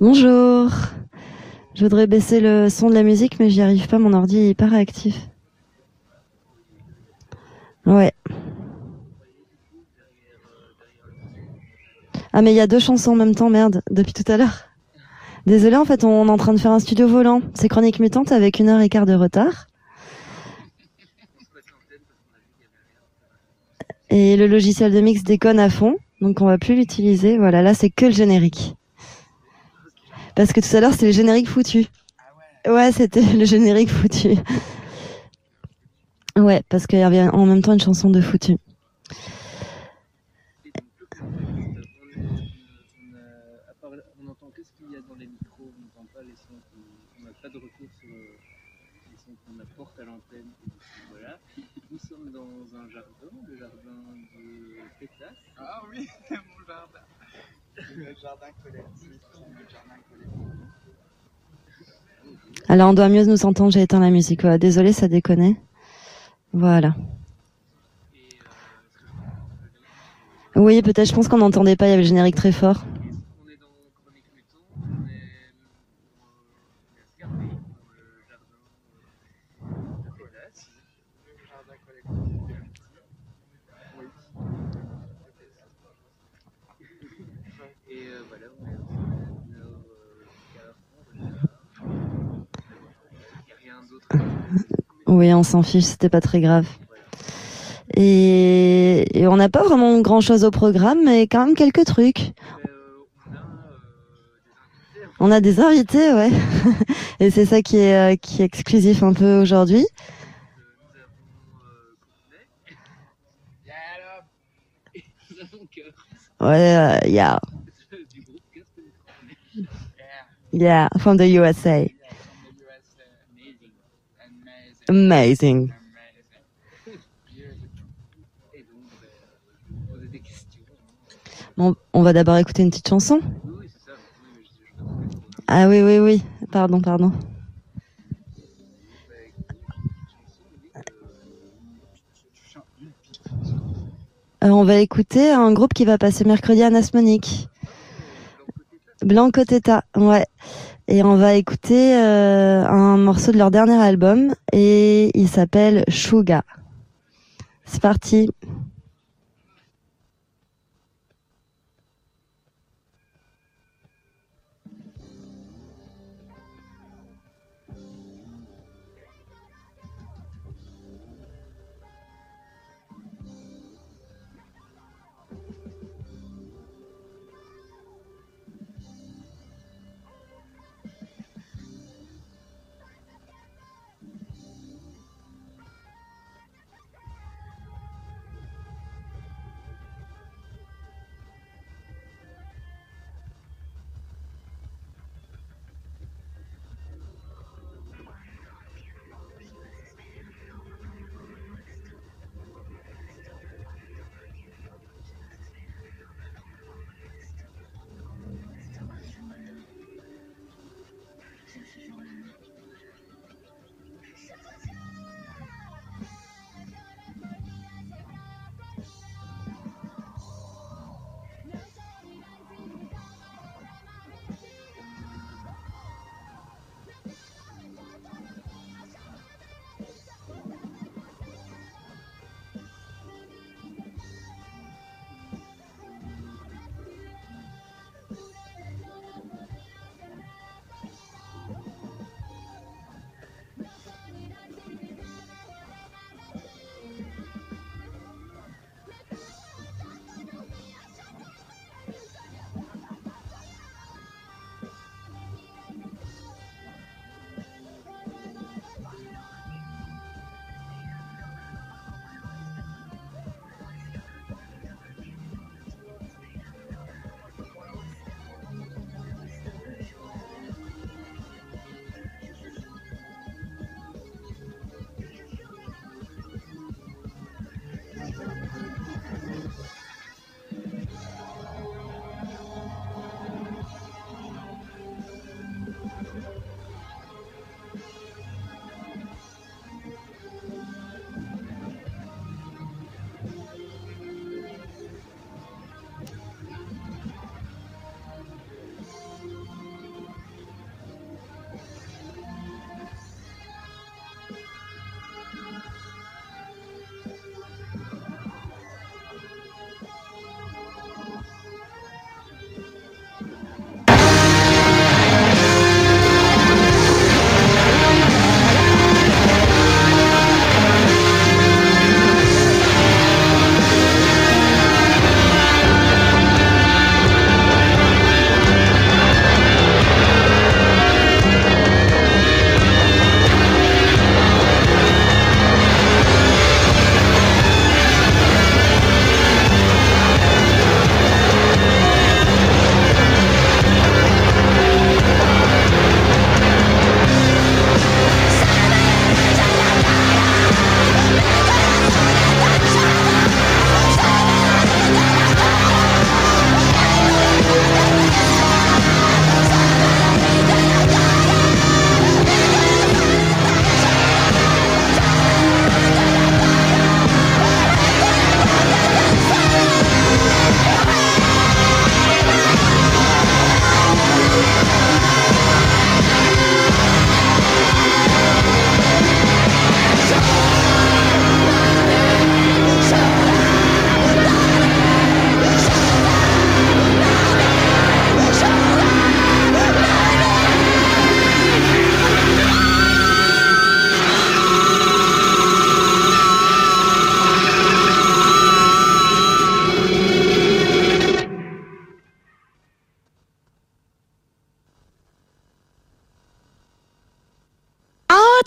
Bonjour. Je voudrais baisser le son de la musique, mais j'y arrive pas. Mon ordi est pas réactif. Ouais. Ah mais il y a deux chansons en même temps, merde, depuis tout à l'heure. Désolé, en fait, on est en train de faire un studio volant. C'est Chronique Mutante avec une heure et quart de retard. Et le logiciel de mix déconne à fond, donc on va plus l'utiliser. Voilà, là c'est que le générique. Parce que tout à l'heure c'était le générique foutu. Ouais, c'était le générique foutu. Ouais, parce qu'il y avait en même temps une chanson de foutu. Le jardin collectif. Alors on doit mieux nous entendre, j'ai éteint la musique. Voilà. Désolé, ça déconne. Voilà. Oui, peut-être, je pense qu'on n'entendait pas, il y avait le générique très fort. Oui, on s'en fiche, c'était pas très grave. Et, on n'a pas vraiment grand chose au programme, mais quand même quelques trucs. On a des invités, ouais. Et c'est ça qui est, euh, qui est exclusif un peu aujourd'hui. Ouais, uh, yeah. Yeah, from the USA. Amazing. On va d'abord écouter une petite chanson. Ah oui, oui, oui. Pardon, pardon. Euh, on va écouter un groupe qui va passer mercredi à Nasmonique. Blanco Teta, ouais. Et on va écouter euh, un morceau de leur dernier album et il s'appelle Shuga. C'est parti.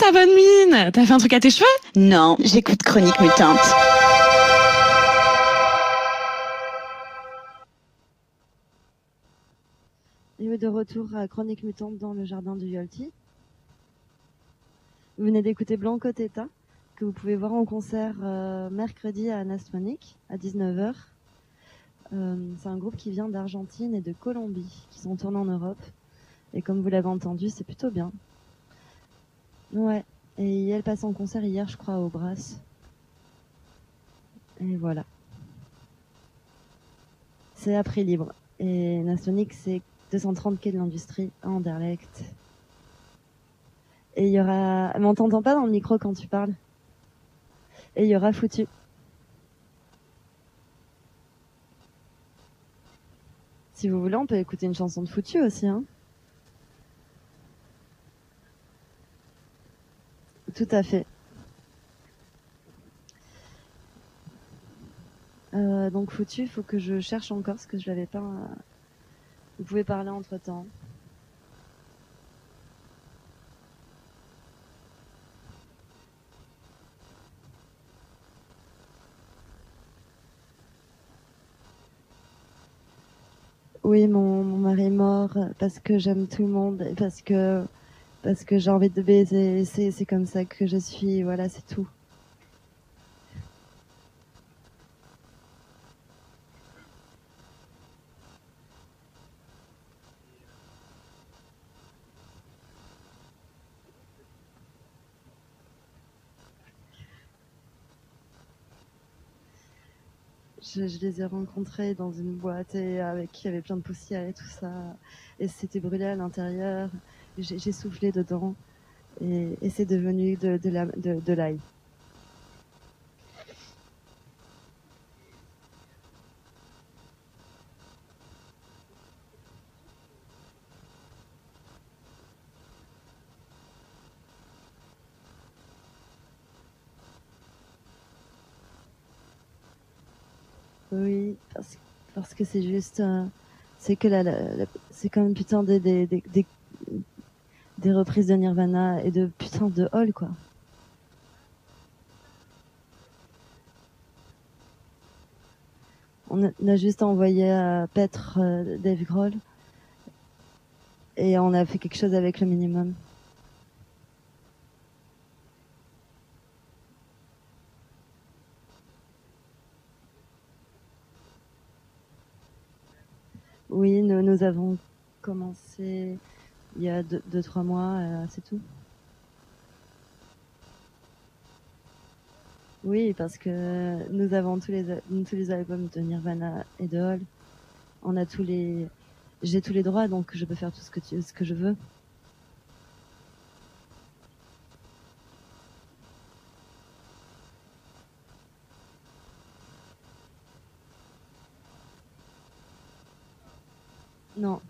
Ta bonne mine T'as fait un truc à tes cheveux? Non, j'écoute Chronique Mutante. Et de retour à Chronique Mutante dans le jardin du Yolti. Vous venez d'écouter Blanco Teta, que vous pouvez voir en concert euh, mercredi à Anasmonic à 19h. Euh, c'est un groupe qui vient d'Argentine et de Colombie, qui sont tournés en Europe. Et comme vous l'avez entendu, c'est plutôt bien. Ouais. Et elle passe en concert hier, je crois, au Brass. Et voilà. C'est à prix libre. Et Nasonic, c'est 230 quai de l'industrie à Anderlecht. Et il y aura... Mais on t'entend pas dans le micro quand tu parles. Et il y aura Foutu. Si vous voulez, on peut écouter une chanson de Foutu aussi, hein. Tout à fait. Euh, donc foutu, faut que je cherche encore ce que je l'avais pas. Euh, vous pouvez parler entre temps. Oui, mon mari est mort parce que j'aime tout le monde et parce que parce que j'ai envie de baiser. C'est, comme ça que je suis. Voilà, c'est tout. Je, je, les ai rencontrés dans une boîte et avec qui il y avait plein de poussière et tout ça. Et c'était brûlé à l'intérieur j'ai soufflé dedans et, c'est devenu de, de l'ail. Oui, parce, parce que c'est juste, c'est que la, la, c'est comme putain des des reprises de Nirvana et de putain de Hall, quoi. On a, juste envoyé à Petre euh, Dave Grohl et on a fait quelque chose avec le minimum. Oui, nous, nous avons commencé il y a deux, deux trois mois, euh, c'est tout. Oui, parce que nous avons tous les tous les albums de Nirvana et de Hall. On a tous les j'ai tous les droits donc je peux faire tout ce que tu, ce que je veux. Non.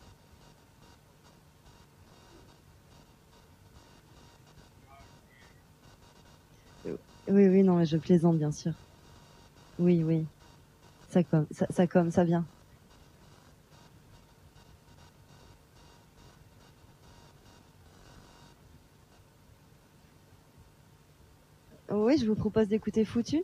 Oui, oui, non, mais je plaisante, bien sûr. Oui, oui. Ça comme, ça, comme, ça vient. Oui, je vous propose d'écouter Foutu.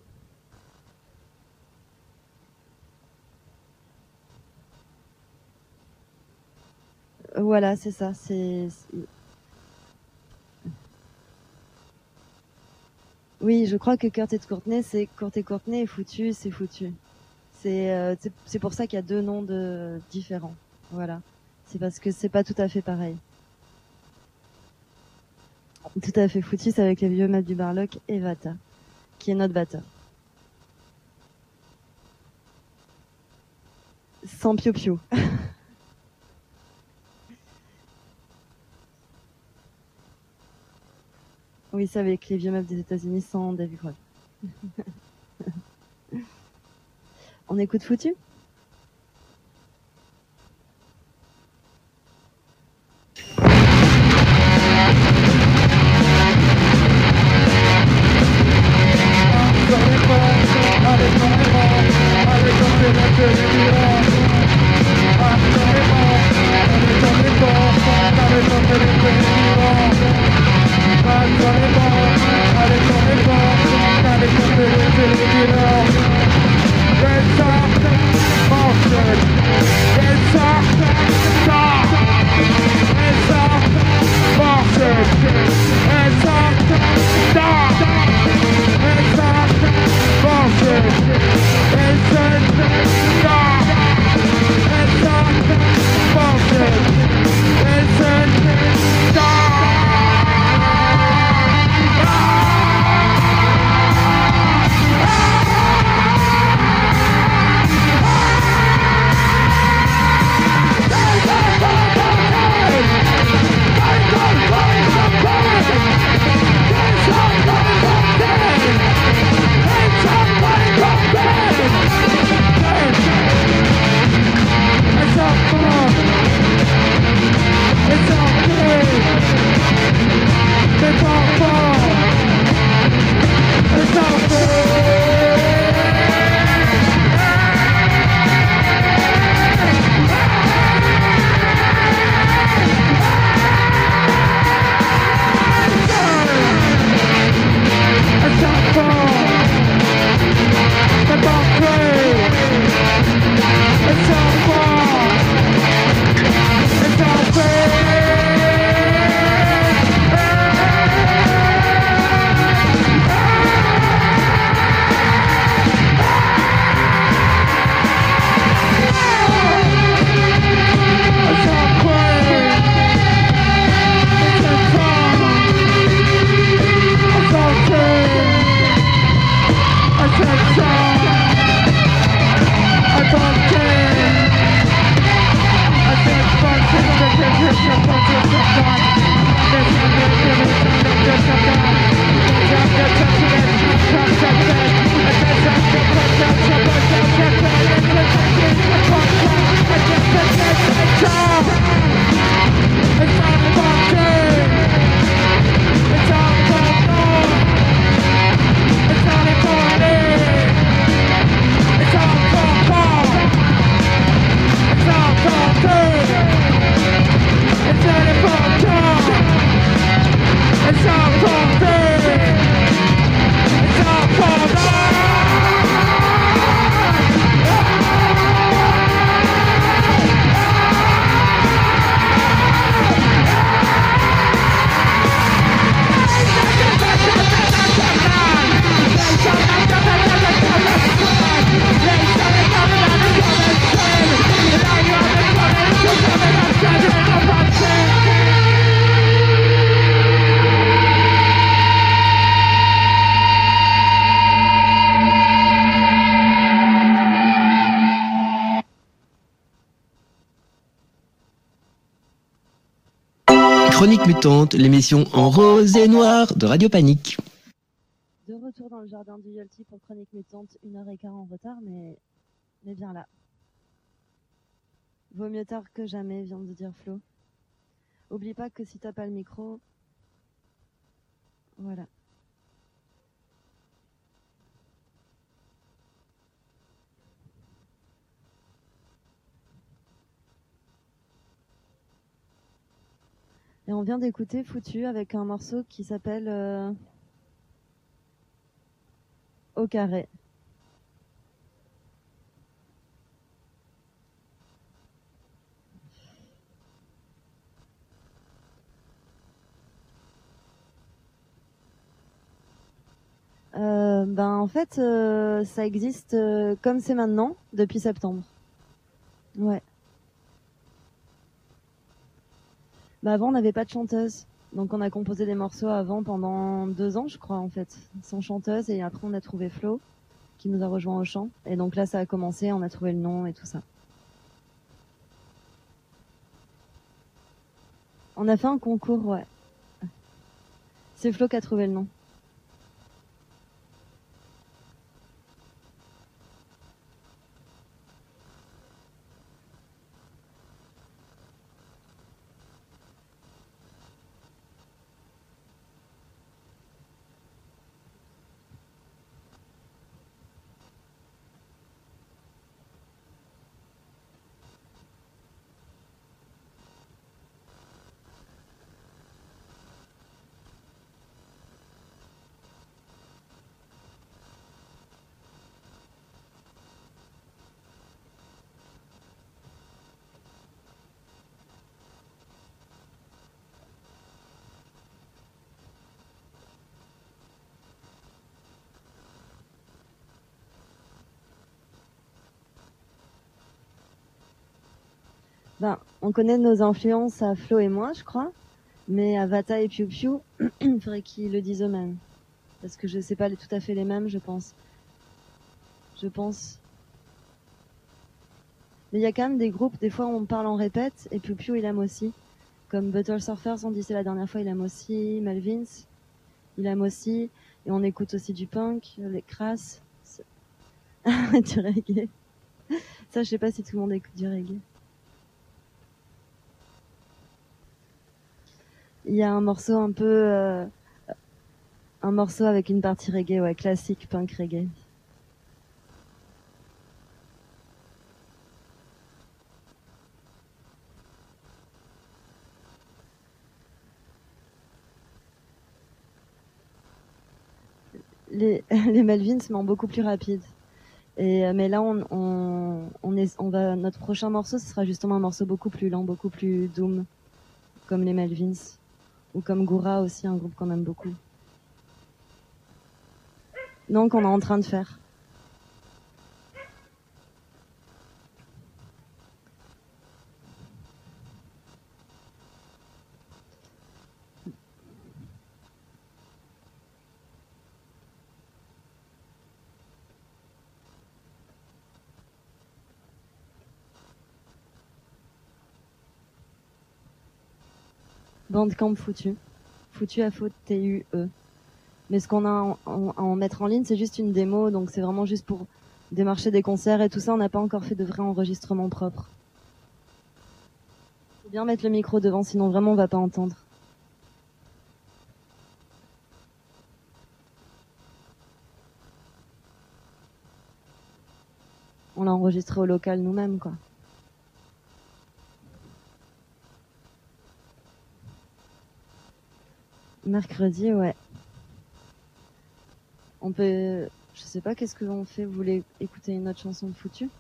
Voilà, c'est ça. C'est Oui, je crois que Kurt et Courtney, c'est Kurt et Courtney et foutu, c'est foutu. C'est euh, c'est pour ça qu'il y a deux noms de différents. Voilà. C'est parce que c'est pas tout à fait pareil. Tout à fait foutu, c'est avec les vieux maps du Barlock et Vata, qui est notre batteur. Sans pio-pio. Oui, c'est avec les vieux meufs des États-Unis sans David Grohl. On écoute foutu? Chronique Mutante, l'émission en rose et noir de Radio Panique. De retour dans le jardin du Yolti pour Chronique Mutante, une heure et quart en retard, mais, mais bien là. Vaut mieux tard que jamais, vient de dire Flo. Oublie pas que si t'as pas le micro, voilà. Et on vient d'écouter Foutu avec un morceau qui s'appelle euh, Au carré. Euh, ben en fait, euh, ça existe comme c'est maintenant depuis septembre. Ouais. Bah avant, on n'avait pas de chanteuse. Donc on a composé des morceaux avant pendant deux ans, je crois, en fait, sans chanteuse. Et après, on a trouvé Flo, qui nous a rejoint au chant. Et donc là, ça a commencé, on a trouvé le nom et tout ça. On a fait un concours, ouais. C'est Flo qui a trouvé le nom. Ben, on connaît nos influences à Flo et moi, je crois. Mais à Vata et Piu Piu, il faudrait qu'ils le disent eux-mêmes. Parce que je sais pas tout à fait les mêmes, je pense. Je pense. Mais il y a quand même des groupes, des fois on parle en répète, et Piu Piu il aime aussi. Comme Buttle Surfers, on disait la dernière fois, il aime aussi. Melvins, il aime aussi. Et on écoute aussi du punk, les crasses. du reggae. Ça, je sais pas si tout le monde écoute du reggae. Il y a un morceau un peu, euh, un morceau avec une partie reggae, ouais, classique punk reggae. Les, les Melvins sont beaucoup plus rapides. Et, euh, mais là, on, on, on, va, notre prochain morceau, ce sera justement un morceau beaucoup plus lent, beaucoup plus doom, comme les Melvins. Ou comme Goura aussi, un groupe qu'on aime beaucoup. Donc on est en train de faire. Bandcamp foutu. Foutu à faute T-U-E. Mais ce qu'on a en, à en mettre en ligne, c'est juste une démo, donc c'est vraiment juste pour démarcher des concerts et tout ça. On n'a pas encore fait de vrai enregistrement propre. Faut bien mettre le micro devant, sinon vraiment on va pas entendre. On l'a enregistré au local nous-mêmes, quoi. Mercredi, ouais. On peut, je sais pas, qu'est-ce que l'on fait? Vous voulez écouter une autre chanson de foutu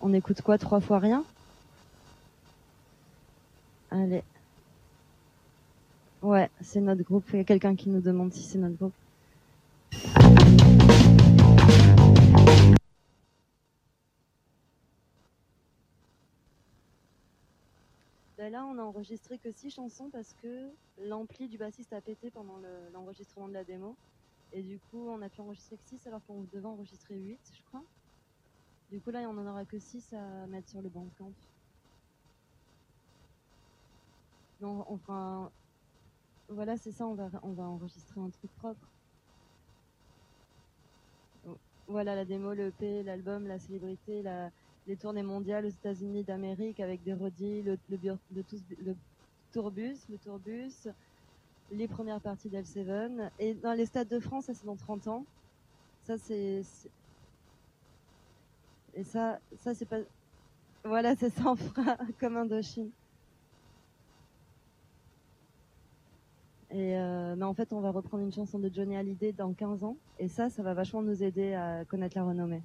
On écoute quoi? Trois fois rien? Allez. Ouais, c'est notre groupe. Il y a quelqu'un qui nous demande si c'est notre groupe. Ben là, on a enregistré que six chansons parce que l'ampli du bassiste a pété pendant le- l'enregistrement de la démo. Et du coup, on a pu enregistrer que 6 alors qu'on devait enregistrer 8, je crois. Du coup, là, on en aura que 6 à mettre sur le bandcamp. Non, enfin, voilà, c'est ça. On va, on va enregistrer un truc propre. Voilà la démo, le EP, l'album, la célébrité, la, les tournées mondiales aux États-Unis d'Amérique avec des rodis, le, tourbus, le tourbus, les premières parties d'L7. Et dans les stades de France, ça c'est dans 30 ans. Ça c'est et ça, ça c'est pas. Voilà, ça, on fera comme Indochine. Et euh, mais en fait, on va reprendre une chanson de Johnny Hallyday dans 15 ans. Et ça, ça va vachement nous aider à connaître la renommée.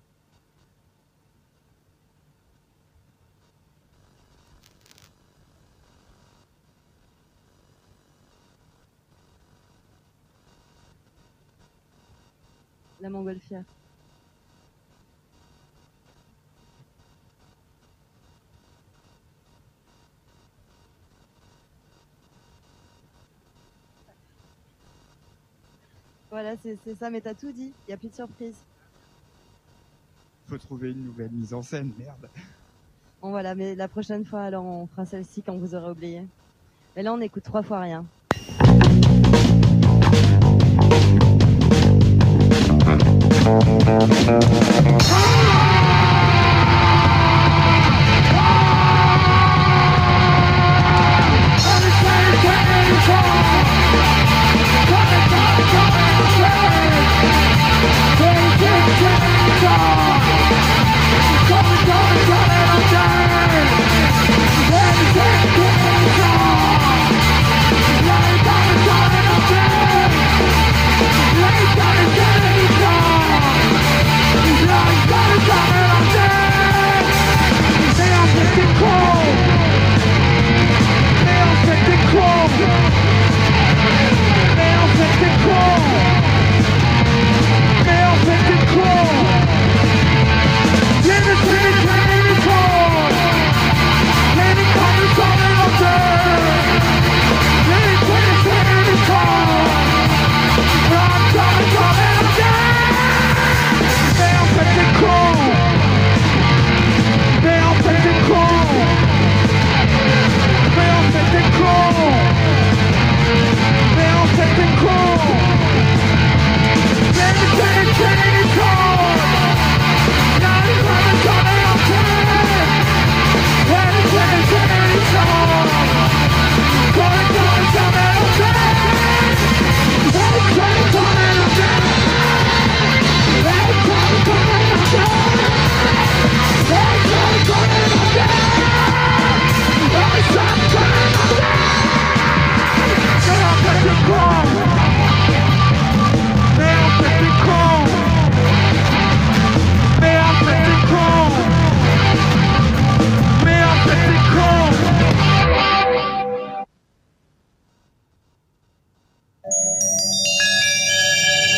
La montgolfière. Voilà, c'est ça, mais t'as tout dit. Il n'y a plus de surprise. Faut trouver une nouvelle mise en scène, merde. Bon voilà, mais la prochaine fois, alors on fera celle-ci quand vous aurez oublié. Mais là, on écoute trois fois rien. Ah!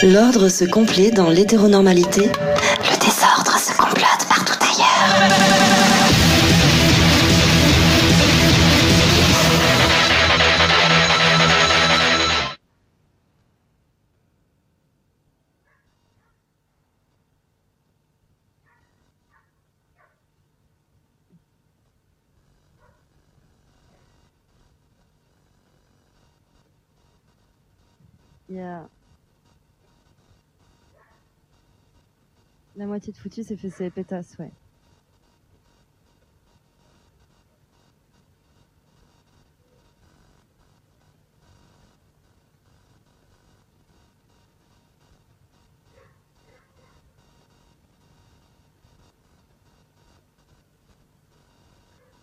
L'ordre se complète dans l'hétéronormalité. Le désordre se complote partout ailleurs. La moitié de foutu, c'est fait ses pétasses, ouais.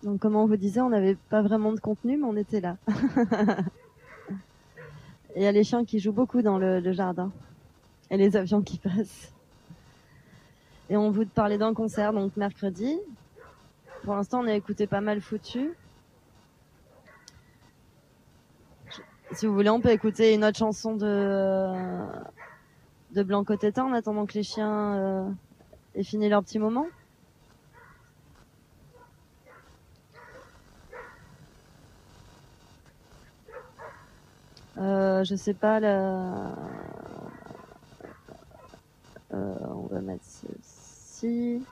Donc, comme on vous disait, on n'avait pas vraiment de contenu, mais on était là. Il y a les chiens qui jouent beaucoup dans le jardin. Et les avions qui passent. Et on vous parlait d'un concert, donc mercredi. Pour l'instant, on a écouté pas mal foutu. Si vous voulez, on peut écouter une autre chanson de de Blanco Tétin en attendant que les chiens euh, aient fini leur petit moment. Euh, je sais pas, la... Euh, on va mettre Lo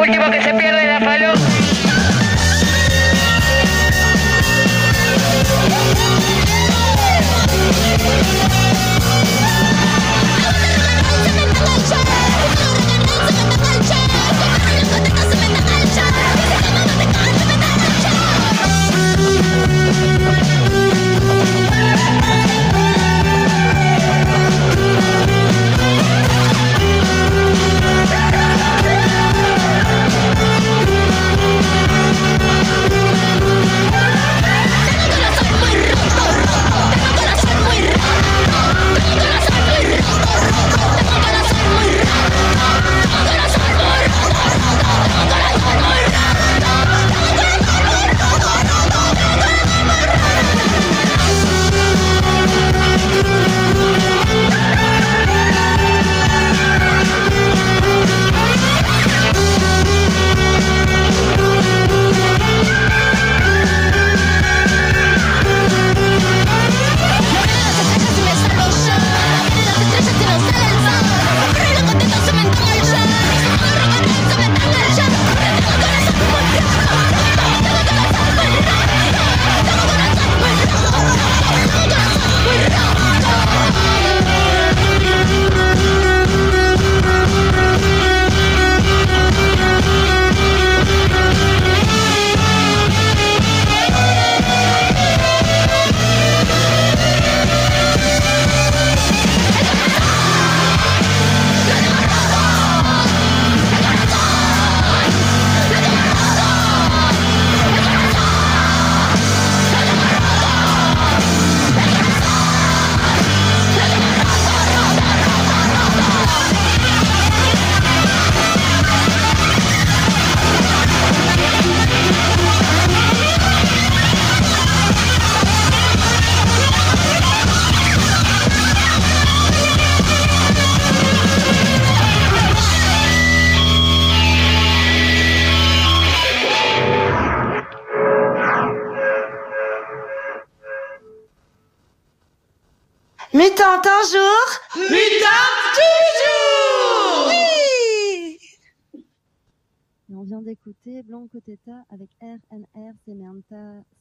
último que se pierde la paloma.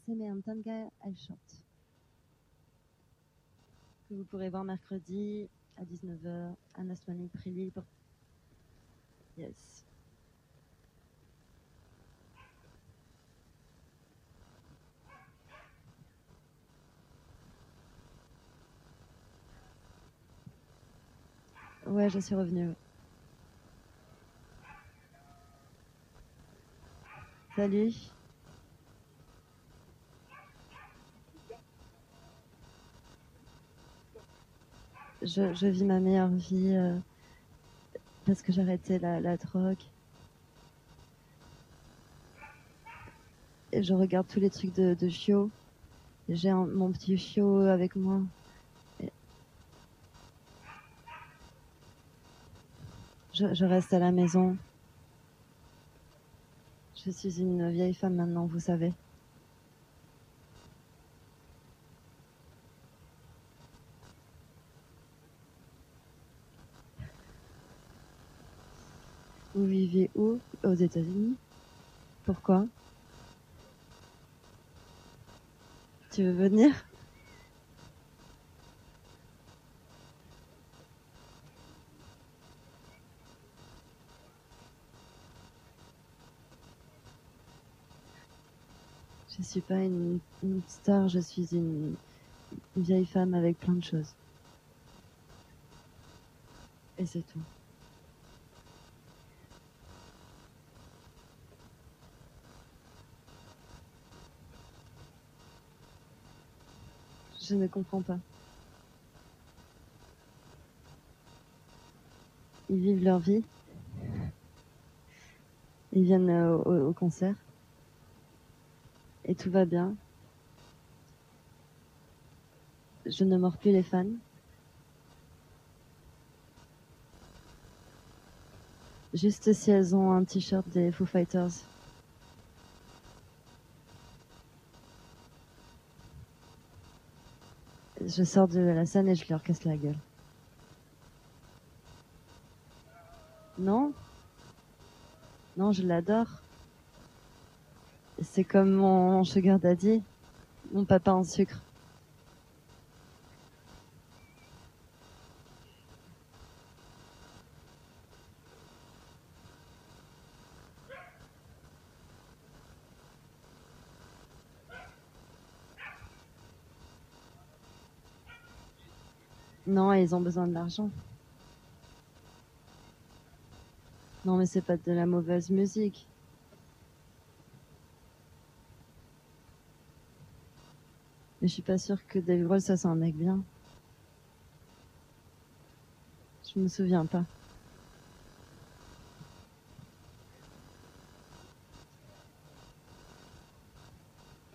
Semeanta Semeantanga El Short. Que vous pourrez voir mercredi à 19h à Nasmani Prix Libre. Yes. Ouais, je suis revenue. Salut. Je, vis ma meilleure vie euh, parce que j'ai la, drogue. Et je regarde tous les trucs de, chiot. J'ai mon petit chiot avec moi. Je reste à la maison. Je suis une vieille femme maintenant, vous savez. Vous vivez où Aux États-Unis? Pourquoi? Tu veux venir? Je suis pas une, star, je suis une vieille femme avec plein de choses. Et c'est tout. Je ne comprends pas. Ils vivent leur vie. Ils viennent euh, au, concert. Et tout va bien. Je ne mords plus les fans. Juste si elles ont un t-shirt des Foo Fighters. Je sors de la scène et je leur casse la gueule. Non Non, je l'adore. C'est comme mon sugar daddy, mon papa en sucre. Non, ils ont besoin de l'argent. Non, mais c'est pas de la mauvaise musique. Mais je suis pas sûre que Dave Grohl, ça c'est un mec bien. Je me souviens pas.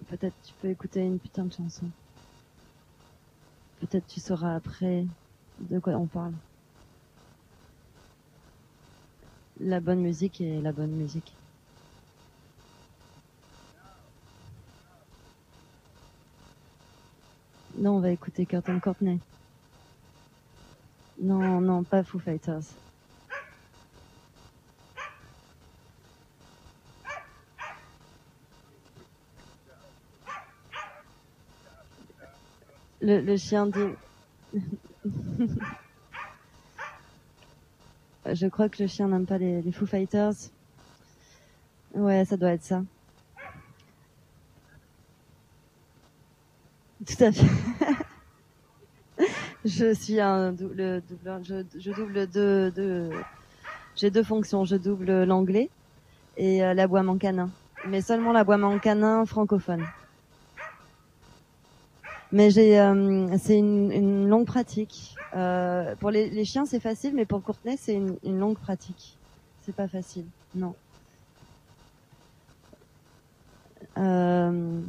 Peut-être tu peux écouter une putain de chanson. Peut-être tu sauras après de quoi on parle. La bonne musique est la bonne musique. Non, on va écouter Curtin Courtney. Non, non, pas Foo Fighters. Le, chien dit... Je crois que le chien n'aime pas les, Foo Fighters. Ouais, ça doit être ça. Tout à fait. je suis un double, je, double deux, deux j'ai deux fonctions. Je double l'anglais et euh, l'aboiement canin, mais seulement l'aboiement canin francophone. Mais j'ai, euh, c'est une, une longue pratique. Euh, pour les, les chiens, c'est facile, mais pour Courtenay, c'est une, une longue pratique. C'est pas facile, non. Euh,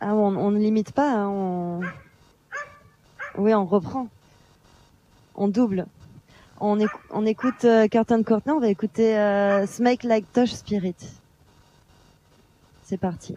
ah, on, on ne limite pas, hein, on... Oui, on reprend. On double. On, écou- on écoute euh, Curtin Courtney, on va écouter euh, Smake Like Touch Spirit. C'est parti.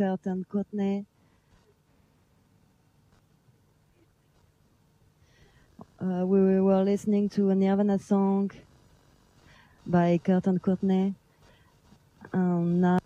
And Courtney. Uh, we were listening to a Nirvana song by Kurt and Courtney. And now